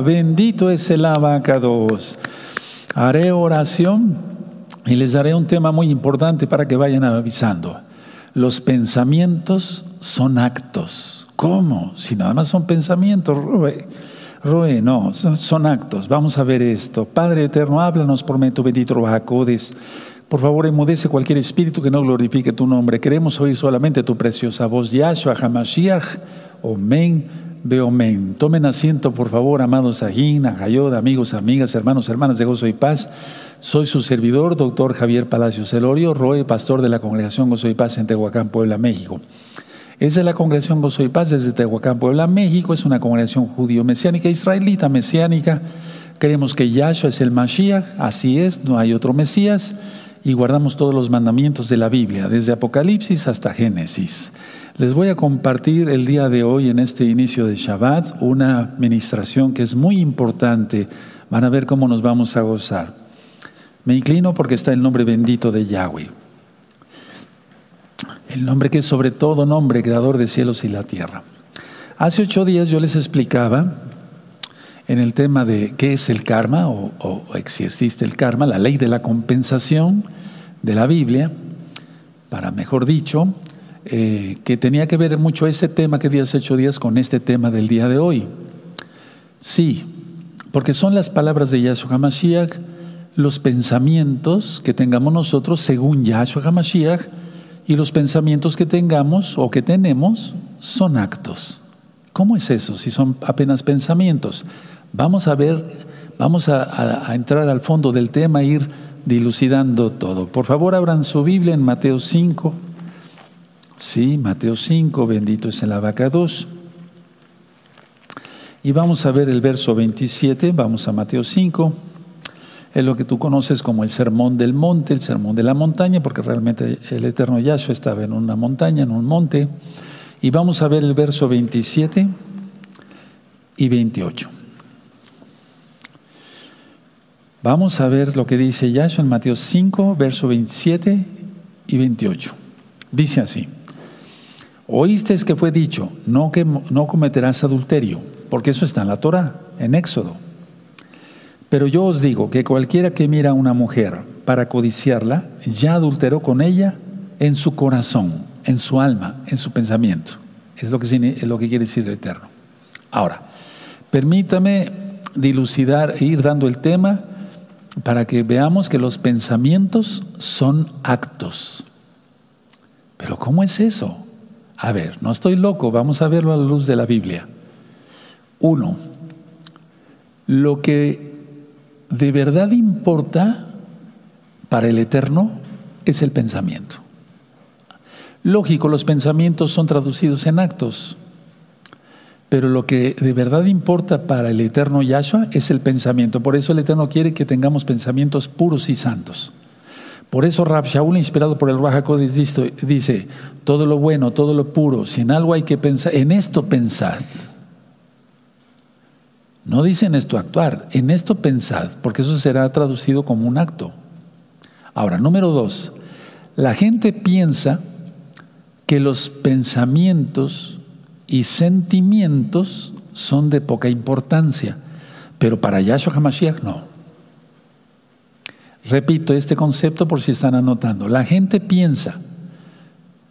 Bendito es el abacados. Haré oración y les daré un tema muy importante para que vayan avisando. Los pensamientos son actos. ¿Cómo? Si nada más son pensamientos, Roe. Roe, no, son, actos. Vamos a ver esto. Padre eterno, háblanos por medio bendito Bajacodes. Por favor, emudece cualquier espíritu que no glorifique tu nombre. Queremos oír solamente tu preciosa voz. Yahshua HaMashiach. Omen. Beomen. Tomen asiento, por favor, amados Ajín, Ajayod, amigos, amigas, hermanos, hermanas de Gozo y Paz. Soy su servidor, doctor Javier Palacios Elorio, Roe, pastor de la Congregación Gozo y Paz en Tehuacán, Puebla, México. Es de la Congregación Gozo y Paz desde Tehuacán, Puebla, México. Es una congregación judío-mesiánica, israelita, mesiánica. Creemos que Yahshua es el Mashiach, así es, no hay otro Mesías. Y guardamos todos los mandamientos de la Biblia, desde Apocalipsis hasta Génesis. Les voy a compartir el día de hoy, en este inicio de Shabbat, una ministración que es muy importante. Van a ver cómo nos vamos a gozar. Me inclino porque está el nombre bendito de Yahweh. El nombre que es sobre todo nombre, creador de cielos y la tierra. Hace ocho días yo les explicaba en el tema de qué es el karma o, si existe el karma, la ley de la compensación de la Biblia, para mejor dicho, eh, que tenía que ver mucho ese tema que días hecho días con este tema del día de hoy. Sí, porque son las palabras de Yahshua HaMashiach, los pensamientos que tengamos nosotros según Yahshua HaMashiach, y los pensamientos que tengamos o que tenemos son actos. ¿Cómo es eso si son apenas pensamientos? Vamos a ver, vamos a, entrar al fondo del tema e ir dilucidando todo. Por favor, abran su Biblia en Mateo 5. Sí, Mateo 5, bendito es el abacados. Y vamos a ver el verso 27, vamos a Mateo 5, es lo que tú conoces como el sermón del monte, el sermón de la montaña, porque realmente el eterno Yahshua estaba en una montaña, en un monte. Y vamos a ver el verso 27 y 28. Vamos a ver lo que dice Yahshua en Mateo 5, verso 27 y 28. Dice así. Oíste que fue dicho, no, que, no cometerás adulterio, porque eso está en la Torah, en Éxodo. Pero yo os digo que cualquiera que mira a una mujer para codiciarla, ya adulteró con ella en su corazón, en su alma, en su pensamiento. Es lo que, es lo que quiere decir el Eterno. Ahora, permítame dilucidar e ir dando el tema para que veamos que los pensamientos son actos. Pero ¿cómo es eso? A ver, no estoy loco, vamos a verlo a la luz de la Biblia. Uno, lo que de verdad importa para el Eterno es el pensamiento. Lógico, los pensamientos son traducidos en actos, pero lo que de verdad importa para el Eterno Yahshua es el pensamiento. Por eso el Eterno quiere que tengamos pensamientos puros y santos. Por eso Rab Shaul, inspirado por el Rahakodis, dice, todo lo bueno, todo lo puro, si en algo hay que pensar, en esto pensad. No dice en esto actuar, en esto pensad, porque eso será traducido como un acto. Ahora, número dos, la gente piensa que los pensamientos y sentimientos son de poca importancia, pero para Yahshua HaMashiach no. Repito este concepto por si están anotando. La gente piensa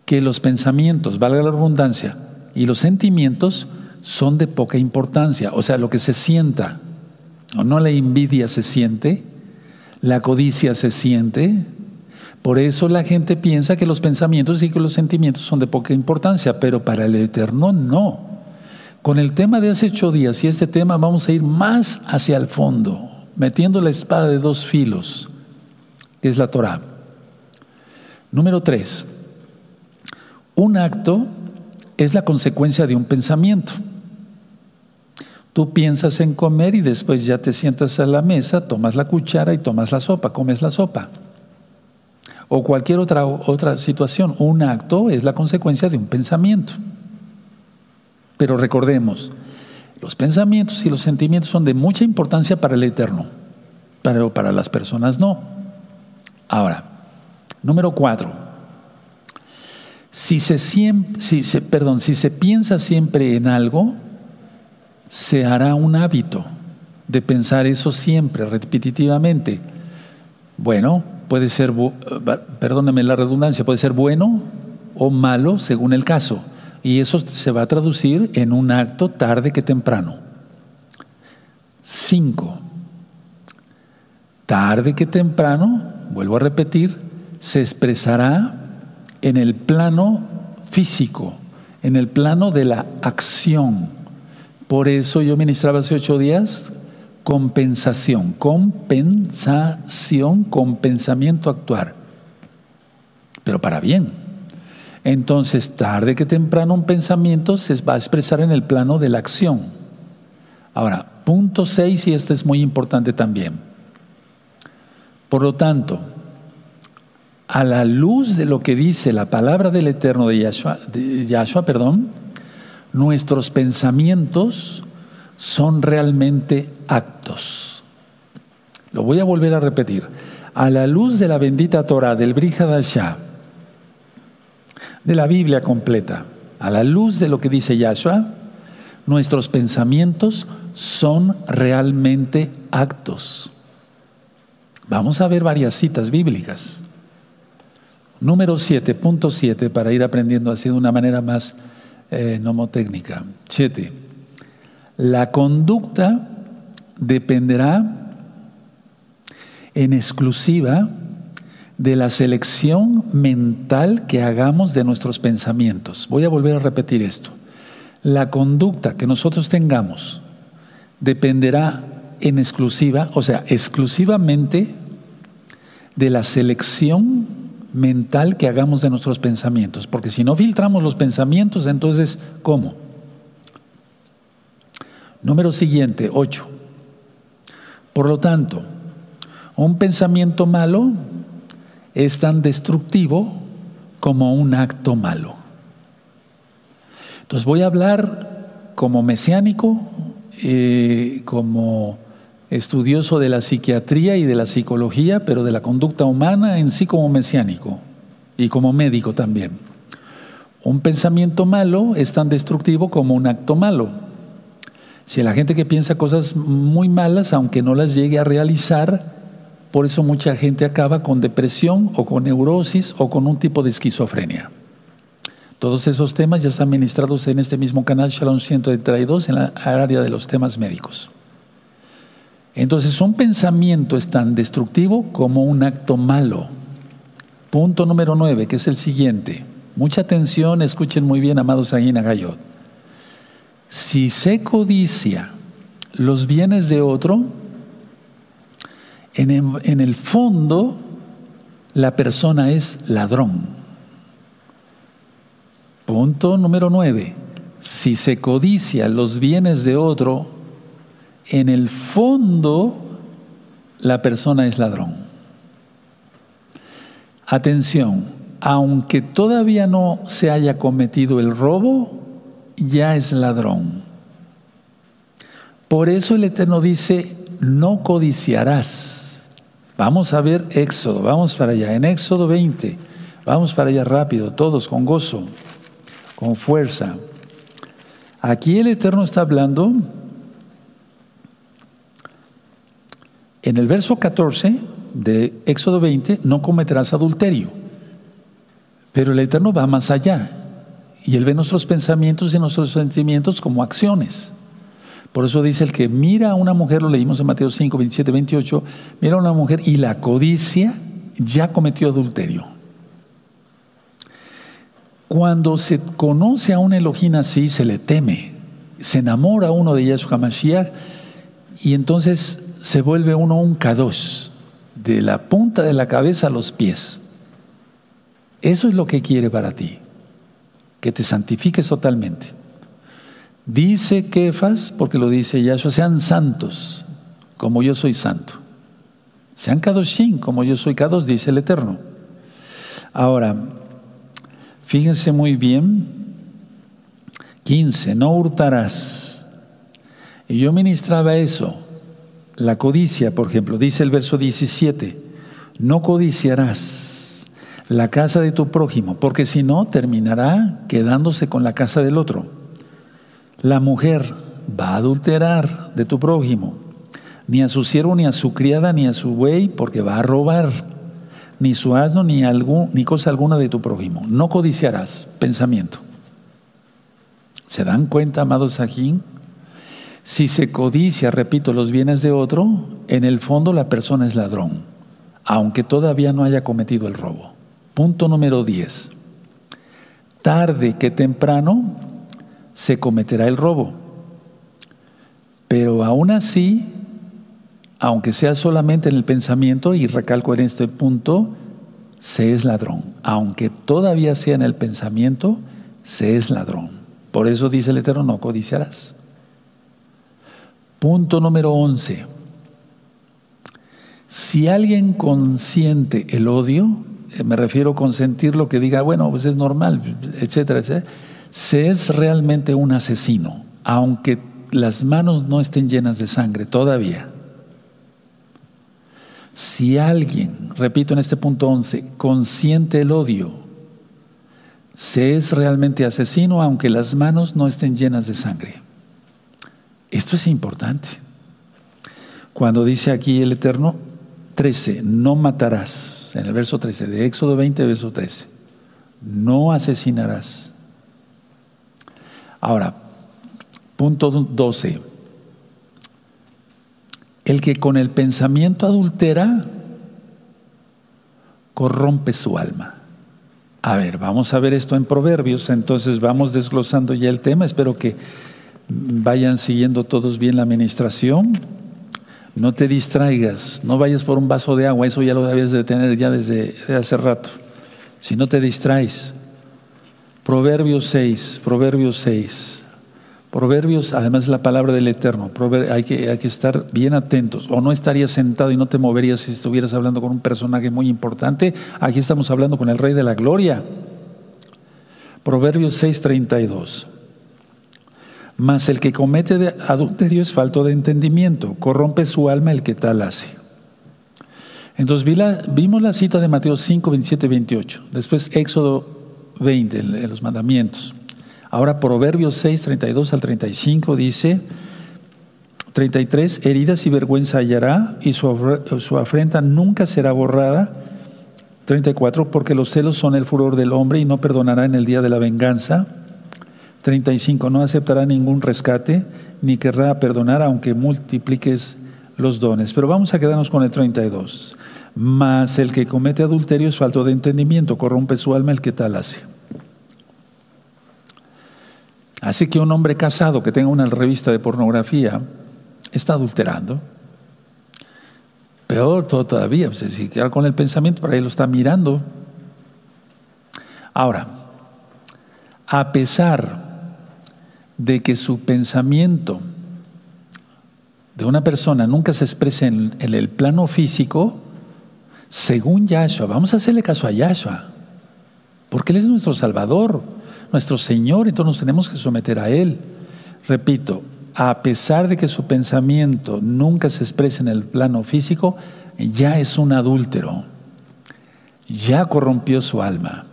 que los pensamientos, valga la redundancia, y los sentimientos son de poca importancia. O sea, lo que se sienta, o no la envidia se siente, la codicia se siente. Por eso la gente piensa que los pensamientos y que los sentimientos son de poca importancia, pero para el Eterno no. Con el tema de hace ocho días y este tema vamos a ir más hacia el fondo, metiendo la espada de dos filos que es la Torah. Número tres, un acto es la consecuencia de un pensamiento. Tú piensas en comer y después ya te sientas a la mesa, tomas la cuchara y tomas la sopa, comes la sopa. O cualquier otra, otra situación. Un acto es la consecuencia de un pensamiento. Pero recordemos, los pensamientos y los sentimientos son de mucha importancia para el eterno, pero para las personas no. Ahora, número cuatro. Si se, si perdón, si se piensa siempre en algo, se hará un hábito. de pensar eso siempre, repetitivamente. Bueno, puede ser, perdóneme la redundancia, puede ser bueno o malo según el caso. Y eso se va a traducir en un acto tarde que temprano. Cinco. Tarde que temprano, vuelvo a repetir, se expresará en el plano físico, en el plano de la acción. Por eso yo ministraba hace ocho días compensación, compensación con pensamiento actuar, pero para bien. Entonces, tarde que temprano un pensamiento se va a expresar en el plano de la acción. Ahora, punto 6, y este es muy importante también. Por lo tanto, a la luz de lo que dice la palabra del Eterno de Yahshua, Yahshua perdón, nuestros pensamientos son realmente actos. Lo voy a volver a repetir. A la luz de la bendita Torah del Brihadashah, de la Biblia completa, a la luz de lo que dice Yahshua, nuestros pensamientos son realmente actos. Vamos a ver varias citas bíblicas. Número 7.7 para ir aprendiendo así de una manera más eh, nomotécnica. 7. La conducta dependerá en exclusiva de la selección mental que hagamos de nuestros pensamientos. Voy a volver a repetir esto. La conducta que nosotros tengamos dependerá en exclusiva, o sea, exclusivamente de la selección mental que hagamos de nuestros pensamientos. Porque si no filtramos los pensamientos, entonces, ¿cómo? Número siguiente, ocho. Por lo tanto, un pensamiento malo es tan destructivo como un acto malo. Entonces voy a hablar como mesiánico, eh, como estudioso de la psiquiatría y de la psicología, pero de la conducta humana en sí como mesiánico y como médico también. Un pensamiento malo es tan destructivo como un acto malo. Si la gente que piensa cosas muy malas, aunque no las llegue a realizar, por eso mucha gente acaba con depresión o con neurosis o con un tipo de esquizofrenia. Todos esos temas ya están ministrados en este mismo canal Shalom 132 en la área de los temas médicos. Entonces, un pensamiento es tan destructivo como un acto malo. Punto número nueve, que es el siguiente. Mucha atención, escuchen muy bien, amados Aguina Gayot. Si se codicia los bienes de otro, en, el fondo la persona es ladrón. Punto número nueve. Si se codicia los bienes de otro, en el fondo la persona es ladrón. Atención, aunque todavía no se haya cometido el robo, ya es ladrón. Por eso el Eterno dice, no codiciarás. Vamos a ver Éxodo, vamos para allá, en Éxodo 20, vamos para allá rápido, todos con gozo, con fuerza. Aquí el Eterno está hablando en el verso 14 de Éxodo 20, no cometerás adulterio. Pero el Eterno va más allá. Y Él ve nuestros pensamientos y nuestros sentimientos como acciones. Por eso dice el que mira a una mujer, lo leímos en Mateo 5, 27, 28, mira a una mujer y la codicia ya cometió adulterio. Cuando se conoce a un Elohim así, se le teme, se enamora uno de Yahshua Mashiach y entonces se vuelve uno un kadosh, de la punta de la cabeza a los pies. Eso es lo que quiere para ti que te santifiques totalmente. Dice Kefas, porque lo dice Yahshua, sean santos, como yo soy santo. Sean Kadoshim, como yo soy Kadosh, dice el Eterno. Ahora, fíjense muy bien, 15, no hurtarás. Y yo ministraba eso, la codicia, por ejemplo, dice el verso 17, no codiciarás la casa de tu prójimo, porque si no, terminará quedándose con la casa del otro. La mujer va a adulterar de tu prójimo. ni a su siervo, ni a su criada, ni a su buey, porque va a robar, ni su asno, ni, algún, ni cosa alguna de tu prójimo. No codiciarás, pensamiento. ¿Se dan cuenta, amados Sajín? Si se codicia, repito, los bienes de otro, en el fondo la persona es ladrón, aunque todavía no haya cometido el robo. Punto número 10. Tarde que temprano se cometerá el robo. Pero aún así, aunque sea solamente en el pensamiento, y recalco en este punto, se es ladrón. Aunque todavía sea en el pensamiento, se es ladrón. Por eso dice el Eterno, no codiciarás. Punto número 11. Si alguien consiente el odio, me refiero a consentir lo que diga, bueno, pues es normal, etcétera, etcétera, se es realmente un asesino, aunque las manos no estén llenas de sangre todavía. Si alguien, repito en este punto 11, consiente el odio, se es realmente asesino aunque las manos no estén llenas de sangre. Esto es importante. Cuando dice aquí el Eterno, 13, no matarás, en el verso 13, de Éxodo 20, verso 13, no asesinarás. Ahora, punto 12. El que con el pensamiento adultera, corrompe su alma. A ver, vamos a ver esto en Proverbios, entonces vamos desglosando ya el tema. Espero que vayan siguiendo todos bien la administración. No te distraigas, no vayas por un vaso de agua, eso ya lo debes de tener ya desde hace rato. Si no te distraes. Proverbios 6, Proverbios 6. Proverbios, además la palabra del Eterno, hay que, hay que estar bien atentos. O no estarías sentado y no te moverías si estuvieras hablando con un personaje muy importante. Aquí estamos hablando con el Rey de la Gloria. Proverbios 6:32. Mas el que comete adulterio es falto de entendimiento, corrompe su alma el que tal hace. Entonces vimos la cita de Mateo 5, 27, 28. Después Éxodo 20, en los mandamientos. Ahora Proverbios 6, 32 al 35 dice, 33, heridas y vergüenza hallará y su, su afrenta nunca será borrada. 34, porque los celos son el furor del hombre y no perdonará en el día de la venganza. 35, no aceptará ningún rescate ni querrá perdonar aunque multipliques los dones. Pero vamos a quedarnos con el 32. Mas el que comete adulterio es falto de entendimiento, corrompe su alma el que tal hace. Así que un hombre casado que tenga una revista de pornografía está adulterando. Peor todo todavía, pues, si queda con el pensamiento, para ahí lo está mirando. Ahora, a pesar de que su pensamiento de una persona nunca se exprese en, el plano físico, según Yahshua, vamos a hacerle caso a Yahshua, porque Él es nuestro Salvador nuestro Señor, entonces nos tenemos que someter a Él. Repito, a pesar de que su pensamiento nunca se expresa en el plano físico, ya es un adúltero, ya corrompió su alma.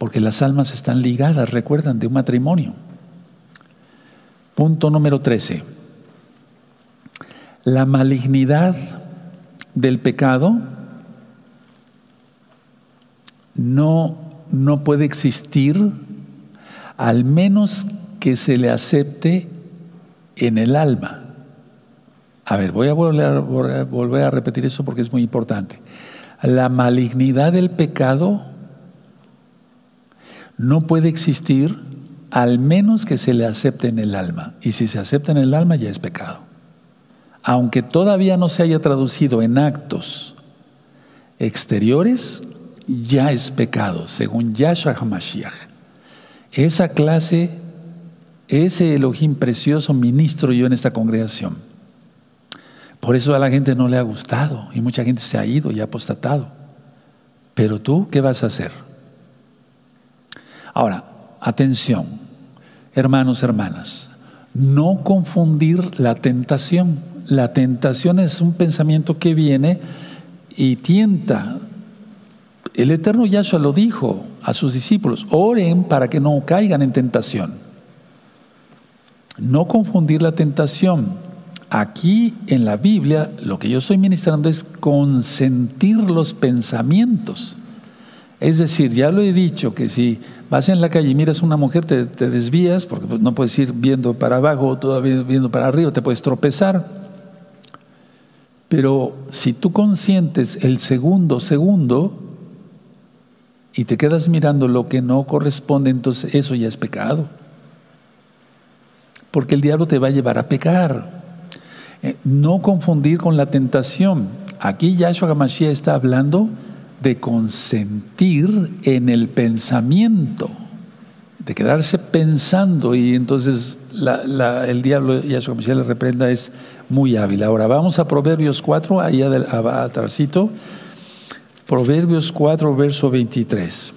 Porque las almas están ligadas, recuerdan, de un matrimonio. Punto número 13. La malignidad del pecado no no puede existir al menos que se le acepte en el alma. A ver, voy a volver, volver, a repetir eso porque es muy importante. La malignidad del pecado no puede existir al menos que se le acepte en el alma. Y si se acepta en el alma ya es pecado. Aunque todavía no se haya traducido en actos exteriores, ya es pecado, según Yahshua HaMashiach. Esa clase, ese Elohim precioso ministro yo en esta congregación. Por eso a la gente no le ha gustado y mucha gente se ha ido y ha apostatado. Pero tú, ¿qué vas a hacer? Ahora, atención, hermanos, hermanas, no confundir la tentación. La tentación es un pensamiento que viene y tienta el eterno Yahshua lo dijo a sus discípulos, oren para que no caigan en tentación. No confundir la tentación. aquí en la Biblia lo que yo estoy ministrando es consentir los pensamientos. Es decir, ya lo he dicho, que si vas en la calle y miras a una mujer, te, desvías, porque pues, no puedes ir viendo para abajo todavía viendo para arriba, te puedes tropezar. Pero si tú consientes el segundo segundo y te quedas mirando lo que no corresponde, entonces eso ya es pecado. Porque el diablo te va a llevar a pecar. Eh, no confundir con la tentación. Aquí Yahshua Hamashiach está hablando de consentir en el pensamiento, de quedarse pensando y entonces el diablo, Yahshua Hamashiach le reprenda, es muy hábil. Ahora vamos a Proverbios 4, ahí atrásito. Proverbios 4, verso 23.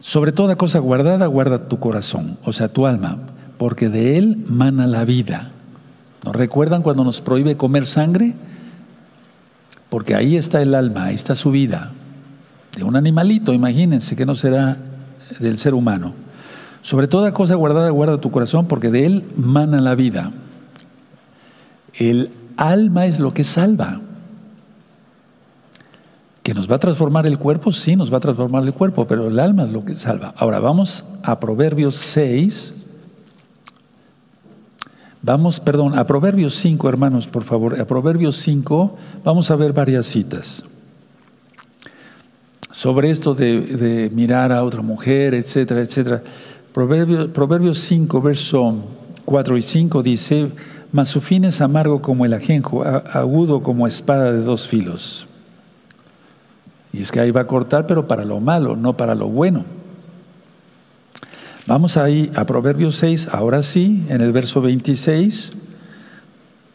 Sobre toda cosa guardada, guarda tu corazón, o sea, tu alma, porque de él mana la vida. ¿Nos recuerdan cuando nos prohíbe comer sangre? Porque ahí está el alma, ahí está su vida. De un animalito, imagínense que no será del ser humano. Sobre toda cosa guardada, guarda tu corazón, porque de él mana la vida. El alma es lo que salva. ¿Que nos va a transformar el cuerpo? Sí, nos va a transformar el cuerpo, pero el alma es lo que salva. Ahora vamos a Proverbios 6. Vamos, perdón, a Proverbios 5, hermanos, por favor. A Proverbios 5 vamos a ver varias citas sobre esto de, mirar a otra mujer, etcétera, etcétera. Proverbios, 5, verso 4 y 5 dice, mas su fin es amargo como el ajenjo, agudo como espada de dos filos. Y es que ahí va a cortar, pero para lo malo, no para lo bueno. Vamos ahí a Proverbios 6, ahora sí, en el verso 26.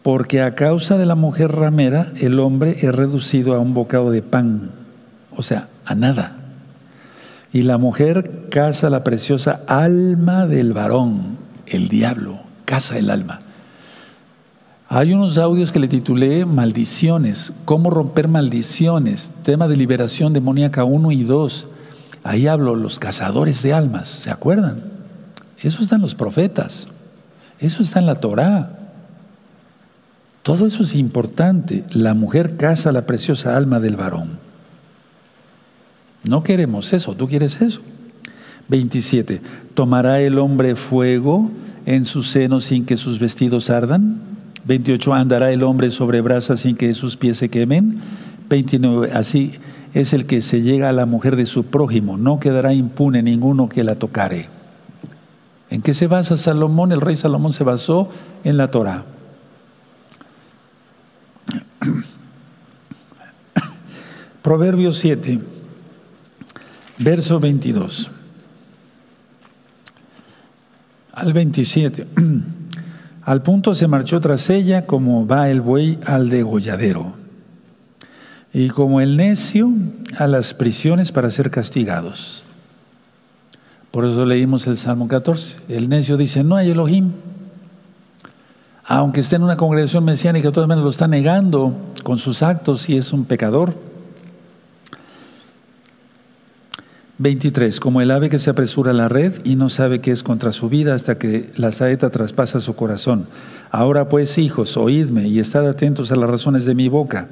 Porque a causa de la mujer ramera, el hombre es reducido a un bocado de pan, o sea, a nada. Y la mujer caza la preciosa alma del varón, el diablo, caza el alma. Hay unos audios que le titulé Maldiciones, cómo romper maldiciones, tema de liberación demoníaca 1 y 2. Ahí hablo los cazadores de almas, ¿se acuerdan? Eso está en los profetas, eso está en la Torá. Todo eso es importante. La mujer caza la preciosa alma del varón. No queremos eso, tú quieres eso. 27. ¿Tomará el hombre fuego en su seno sin que sus vestidos ardan? 28. ¿Andará el hombre sobre brasas sin que sus pies se quemen? 29. Así es el que se llega a la mujer de su prójimo, no quedará impune ninguno que la tocare. ¿En qué se basa Salomón? El rey Salomón se basó en la Torah. Proverbios 7. Verso 22 al 27. Al punto se marchó tras ella como va el buey al degolladero, y como el necio a las prisiones para ser castigados. Por eso leímos el Salmo 14. El necio dice, no hay Elohim. Aunque esté en una congregación mesiánica, de todas maneras lo está negando con sus actos y es un pecador. 23. Como el ave que se apresura a la red y no sabe que es contra su vida hasta que la saeta traspasa su corazón. Ahora pues, hijos, oídme y estad atentos a las razones de mi boca.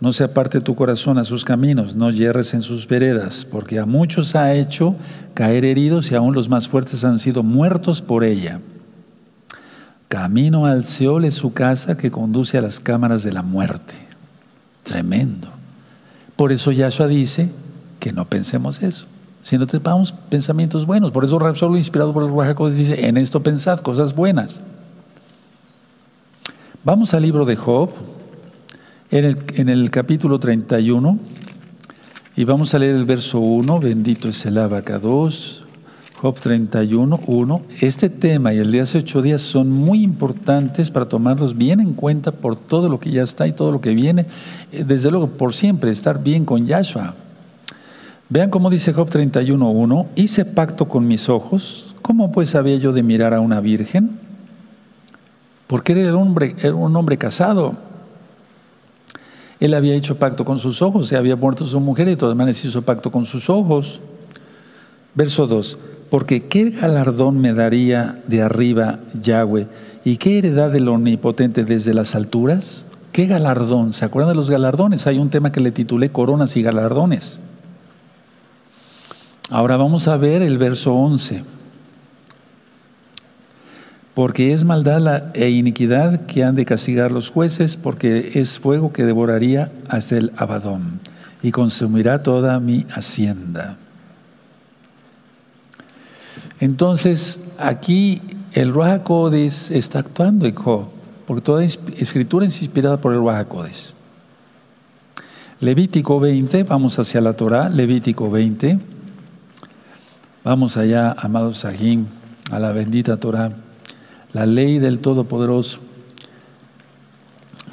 No se aparte tu corazón a sus caminos, no yerres en sus veredas, porque a muchos ha hecho caer heridos y aún los más fuertes han sido muertos por ella. Camino al Seol es su casa que conduce a las cámaras de la muerte. Tremendo. Por eso Yahshua dice que no pensemos eso sino tengamos pensamientos buenos. Por eso solo inspirado por el Ruach dice, en esto pensad cosas buenas. Vamos al libro de Job, en el, capítulo 31, y vamos a leer el verso 1, bendito es el abacados, Job 31, 1. Este tema y el de hace ocho días son muy importantes para tomarlos bien en cuenta por todo lo que ya está y todo lo que viene. Eh, desde luego, por siempre, estar bien con Yahshua. Vean cómo dice Job 31.1, hice pacto con mis ojos, ¿cómo pues había yo de mirar a una virgen? Porque era un hombre, era un hombre casado. Él había hecho pacto con sus ojos, se había muerto su mujer y de todas maneras hizo pacto con sus ojos. Verso 2, porque qué galardón me daría de arriba Yahweh ¿Y qué heredad del omnipotente desde las alturas? ¿Qué galardón? ¿Se acuerdan de los galardones? Hay un tema que le titulé Coronas y galardones. Ahora vamos a ver el verso 11. Porque es maldad e iniquidad que han de castigar los jueces, porque es fuego que devoraría hasta el Abadón y consumirá toda mi hacienda. Entonces, aquí el Ruach está actuando en Job, porque toda escritura es inspirada por el Ruach Levítico 20, vamos hacia la Torah, Levítico 20. Vamos allá, amados Sahim, a la bendita Torah, la ley del Todopoderoso.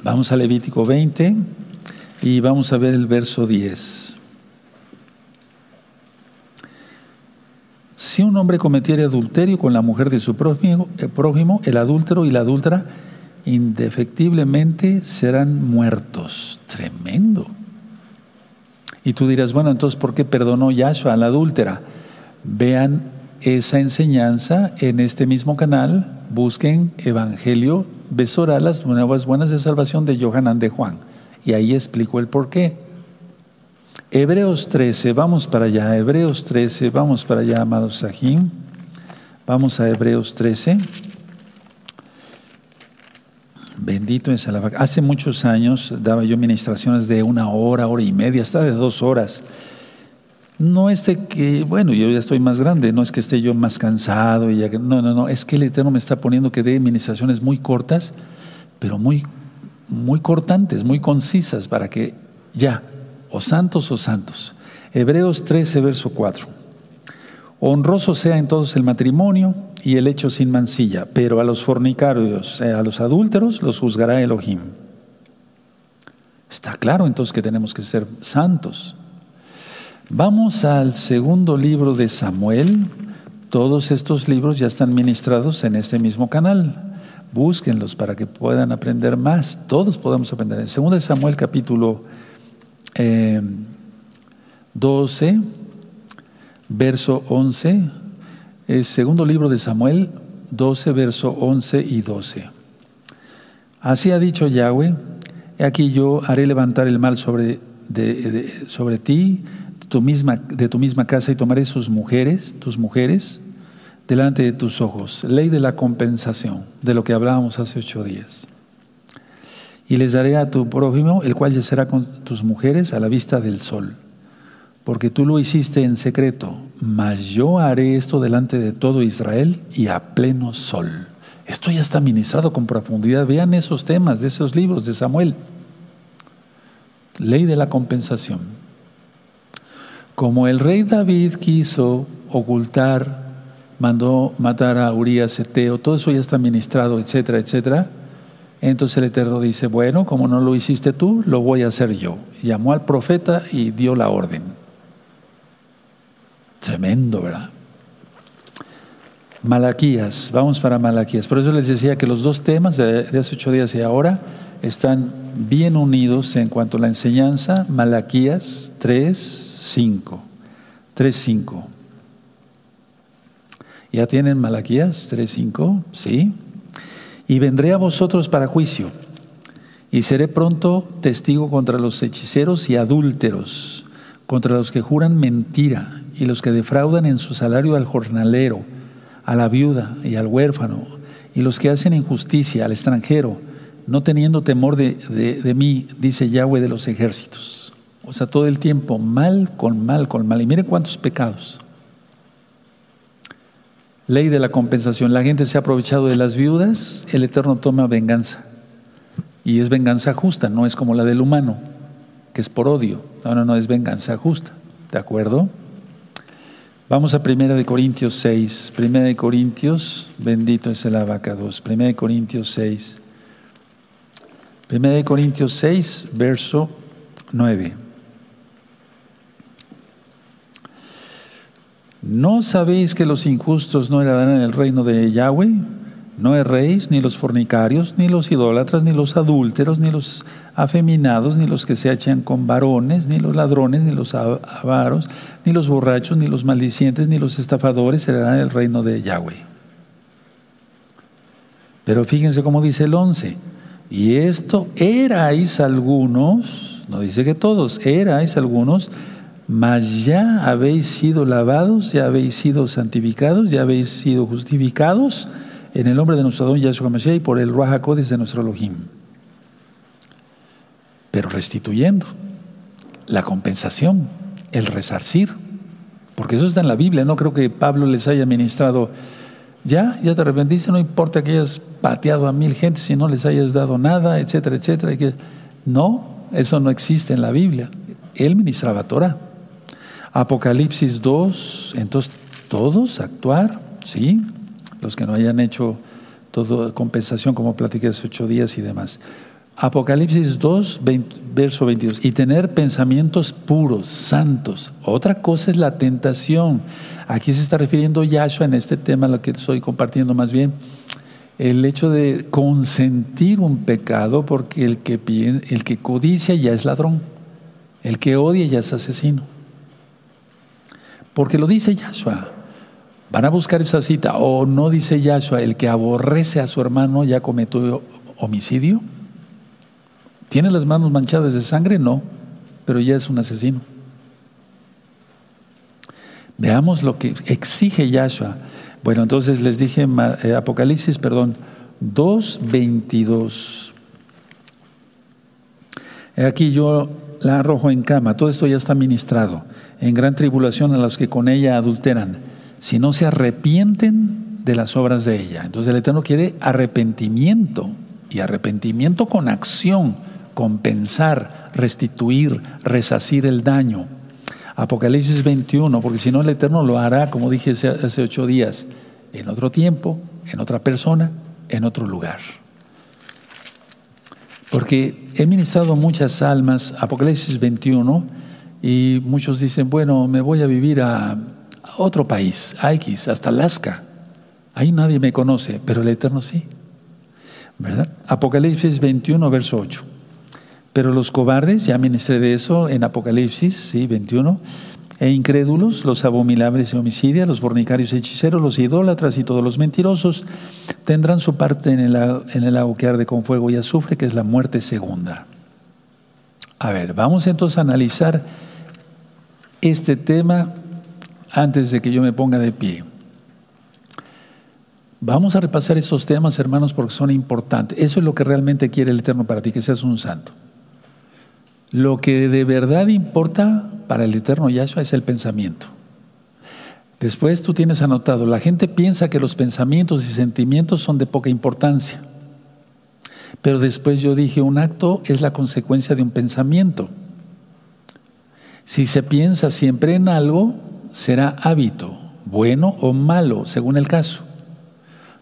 Vamos a Levítico 20 y vamos a ver el verso 10. Si un hombre cometiera adulterio con la mujer de su prójimo, el, eh, prójimo, el adúltero y la adúltera indefectiblemente serán muertos. Tremendo. Y tú dirás, bueno, entonces, ¿por qué perdonó Yahshua a la adúltera? Vean esa enseñanza en este mismo canal, busquen Evangelio Besora, las nuevas buenas de salvación de Johanan de Juan. Y ahí explico el por qué. Hebreos 13, vamos para allá, Hebreos 13, vamos para allá, amados Sahim. Vamos a Hebreos 13. Bendito es la Hace muchos años daba yo ministraciones de una hora, hora y media, hasta de dos horas. No es de que, bueno, yo ya estoy más grande, no es que esté yo más cansado, y ya, no, no, no, es que el Eterno me está poniendo que dé ministraciones muy cortas, pero muy, muy cortantes, muy concisas, para que ya, o santos o santos. Hebreos 13, verso 4. Honroso sea en todos el matrimonio y el hecho sin mancilla, pero a los fornicarios, eh, a los adúlteros, los juzgará Elohim. Está claro entonces que tenemos que ser santos. Vamos al segundo libro de Samuel. Todos estos libros ya están ministrados en este mismo canal. Búsquenlos para que puedan aprender más. Todos podemos aprender. En segundo de Samuel capítulo 12, eh, verso 11. El segundo libro de Samuel 12, verso 11 y 12. Así ha dicho Yahweh, he aquí yo haré levantar el mal sobre, sobre ti de tu misma casa y tomaré sus mujeres, tus mujeres, delante de tus ojos. Ley de la compensación, de lo que hablábamos hace ocho días. Y les daré a tu prójimo, el cual yacerá con tus mujeres a la vista del sol. Porque tú lo hiciste en secreto, mas yo haré esto delante de todo Israel y a pleno sol. Esto ya está ministrado con profundidad. Vean esos temas de esos libros de Samuel. Ley de la compensación. Como el rey David quiso ocultar, mandó matar a Urias Eteo, todo eso ya está ministrado, etcétera, etcétera. Entonces el Eterno dice, bueno, como no lo hiciste tú, lo voy a hacer yo. Llamó al profeta y dio la orden. Tremendo, ¿verdad? Malaquías, vamos para Malaquías. Por eso les decía que los dos temas de, hace ocho días y ahora están bien unidos en cuanto a la enseñanza. Malaquías 3, 5. 3.5. ¿Ya tienen Malaquías 3.5? Sí. Y vendré a vosotros para juicio, y seré pronto testigo contra los hechiceros y adúlteros, contra los que juran mentira y los que defraudan en su salario al jornalero, a la viuda y al huérfano, y los que hacen injusticia al extranjero, no teniendo temor de, de mí, dice Yahweh de los ejércitos. O sea, todo el tiempo mal con mal con mal. Y miren cuántos pecados. Ley de la compensación. La gente se ha aprovechado de las viudas, el Eterno toma venganza. Y es venganza justa, no es como la del humano, que es por odio. No, no, no, es venganza justa. ¿De acuerdo? Vamos a Primera de Corintios 6. Primera de Corintios, bendito es el abacados. Primera de Corintios 6. Primera de Corintios 6, verso 9. ¿No sabéis que los injustos no heredarán el reino de Yahweh? No erréis ni los fornicarios, ni los idólatras, ni los adúlteros, ni los afeminados, ni los que se echan con varones, ni los ladrones, ni los avaros, ni los borrachos, ni los maldicientes, ni los estafadores heredarán el reino de Yahweh. Pero fíjense cómo dice el 11. Y esto erais algunos, no dice que todos, erais algunos, mas ya habéis sido lavados, ya habéis sido santificados, ya habéis sido justificados en el nombre de nuestro don Yahshua Mashiach y por el Ruach de nuestro Elohim. Pero restituyendo la compensación, el resarcir, porque eso está en la Biblia, no creo que Pablo les haya ministrado, ya, ya te arrepentiste, no importa que hayas pateado a mil gentes si no les hayas dado nada, etcétera, etcétera. No, eso no existe en la Biblia. Él ministraba Torah. Apocalipsis 2, entonces todos actuar, ¿sí? Los que no hayan hecho todo compensación como platiqué hace ocho días y demás. Apocalipsis 2, verso 22. Y tener pensamientos puros, santos. Otra cosa es la tentación. Aquí se está refiriendo Yahshua en este tema, lo que estoy compartiendo más bien. El hecho de consentir un pecado porque el que, el que codicia ya es ladrón. El que odia ya es asesino. Porque lo dice Yahshua. Van a buscar esa cita. O no dice Yahshua, el que aborrece a su hermano ya cometió homicidio. ¿Tiene las manos manchadas de sangre? No, pero ya es un asesino. Veamos lo que exige Yahshua. Bueno, entonces les dije eh, Apocalipsis, perdón, 2.22. Aquí yo la arrojo en cama, todo esto ya está ministrado en gran tribulación a los que con ella adulteran, si no se arrepienten de las obras de ella. Entonces el Eterno quiere arrepentimiento y arrepentimiento con acción, compensar, restituir, resacir el daño. Apocalipsis 21, porque si no el Eterno lo hará, como dije hace ocho días, en otro tiempo, en otra persona, en otro lugar. Porque he ministrado muchas almas, Apocalipsis 21, y muchos dicen, bueno, me voy a vivir a, otro país, a X, hasta Alaska. Ahí nadie me conoce, pero el Eterno sí. ¿Verdad? Apocalipsis 21, verso 8. Pero los cobardes, ya ministré de eso en Apocalipsis, sí, 21, e incrédulos, los abominables y homicidios, los fornicarios y hechiceros, los idólatras y todos los mentirosos, tendrán su parte en el, en el lago que arde con fuego y azufre, que es la muerte segunda. A ver, vamos entonces a analizar este tema antes de que yo me ponga de pie. Vamos a repasar estos temas, hermanos, porque son importantes. Eso es lo que realmente quiere el Eterno para ti, que seas un santo. Lo que de verdad importa para el Eterno Yahshua es el pensamiento. Después tú tienes anotado, la gente piensa que los pensamientos y sentimientos son de poca importancia. Pero después yo dije, un acto es la consecuencia de un pensamiento. Si se piensa siempre en algo, será hábito, bueno o malo, según el caso.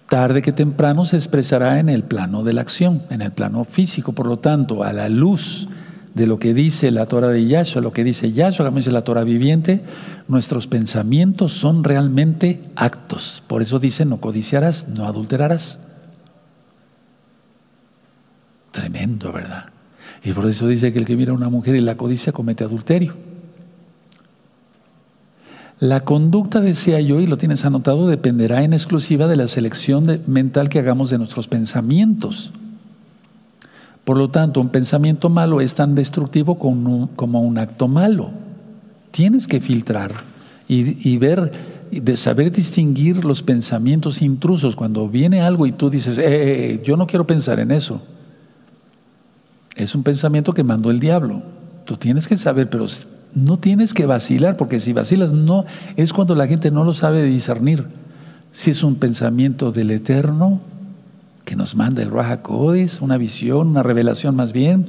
Tarde que temprano se expresará en el plano de la acción, en el plano físico. Por lo tanto, a la luz de lo que dice la Torah de Yahshua, lo que dice Yahshua, como dice la Torah viviente, nuestros pensamientos son realmente actos. Por eso dice, no codiciarás, no adulterarás. Tremendo, ¿verdad? Y por eso dice que el que mira a una mujer y la codicia comete adulterio. La conducta, decía yo, y lo tienes anotado, dependerá en exclusiva de la selección mental que hagamos de nuestros pensamientos. Por lo tanto, un pensamiento malo es tan destructivo como un, acto malo. Tienes que filtrar y, ver, de saber distinguir los pensamientos intrusos. Cuando viene algo y tú dices, eh, eh, eh, yo no quiero pensar en eso. Es un pensamiento que mandó el diablo. Tú tienes que saber, pero no tienes que vacilar, porque si vacilas no, es cuando la gente no lo sabe discernir. Si es un pensamiento del Eterno que nos manda el Raja una visión, una revelación más bien,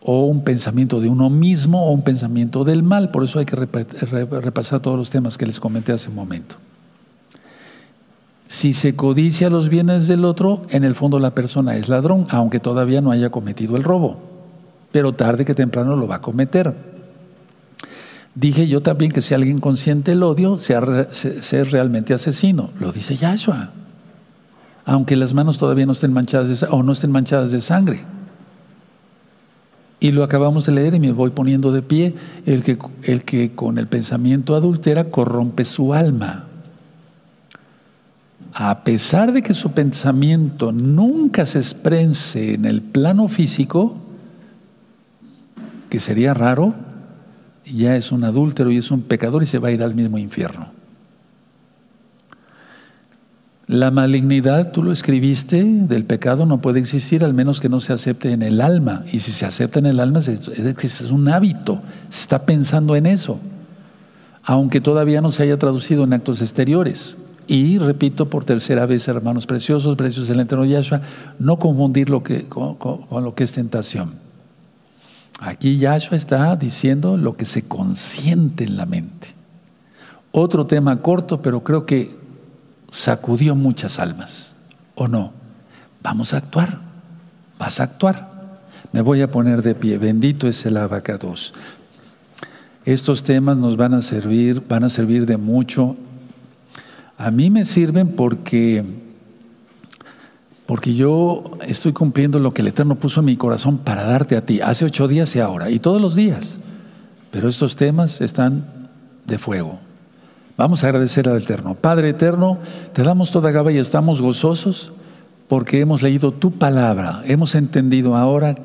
o un pensamiento de uno mismo o un pensamiento del mal. Por eso hay que repasar todos los temas que les comenté hace un momento. Si se codicia los bienes del otro, en el fondo la persona es ladrón, aunque todavía no haya cometido el robo pero tarde que temprano lo va a cometer. Dije yo también que si alguien consiente el odio, sea, realmente asesino. Lo dice Yahshua. Aunque las manos todavía no estén manchadas de, o no estén manchadas de sangre. Y lo acabamos de leer y me voy poniendo de pie. El que, el que con el pensamiento adultera corrompe su alma. a pesar de que su pensamiento nunca se exprese en el plano físico, que sería raro, ya es un adúltero y es un pecador y se va a ir al mismo infierno. La malignidad, tú lo escribiste, del pecado no puede existir al menos que no se acepte en el alma. Y si se acepta en el alma es, un hábito, se está pensando en eso, aunque todavía no se haya traducido en actos exteriores. Y repito por tercera vez, hermanos preciosos, preciosos del eterno Yahshua, no confundir lo que, con lo que es tentación. Aquí Yahshua está diciendo lo que se consiente en la mente. Otro tema corto, pero creo que sacudió muchas almas, ¿o no? Vamos a actuar, vas a actuar. Me voy a poner de pie, bendito es el abacados. Estos temas nos van a servir, van a servir de mucho. A mí me sirven porque, porque yo estoy cumpliendo lo que el Eterno puso en mi corazón para darte a ti, hace ocho días y ahora, y todos los días. Pero estos temas están de fuego. Vamos a agradecer al Eterno. Padre Eterno, te damos toda gaba y estamos gozosos porque hemos leído tu palabra. Hemos entendido ahora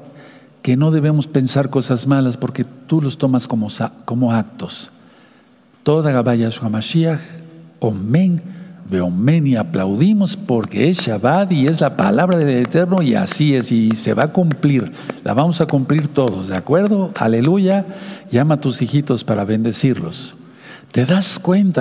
que no debemos pensar cosas malas porque tú los tomas como, como actos. Toda gaba Yahshua Mashiach, Omen, Beomen y aplaudimos porque es Shabbat y es la palabra del Eterno y así es y se va a cumplir. La vamos a cumplir todos, ¿de acuerdo? Aleluya. Llama a tus hijitos para bendecirlos. ¿Te das cuenta?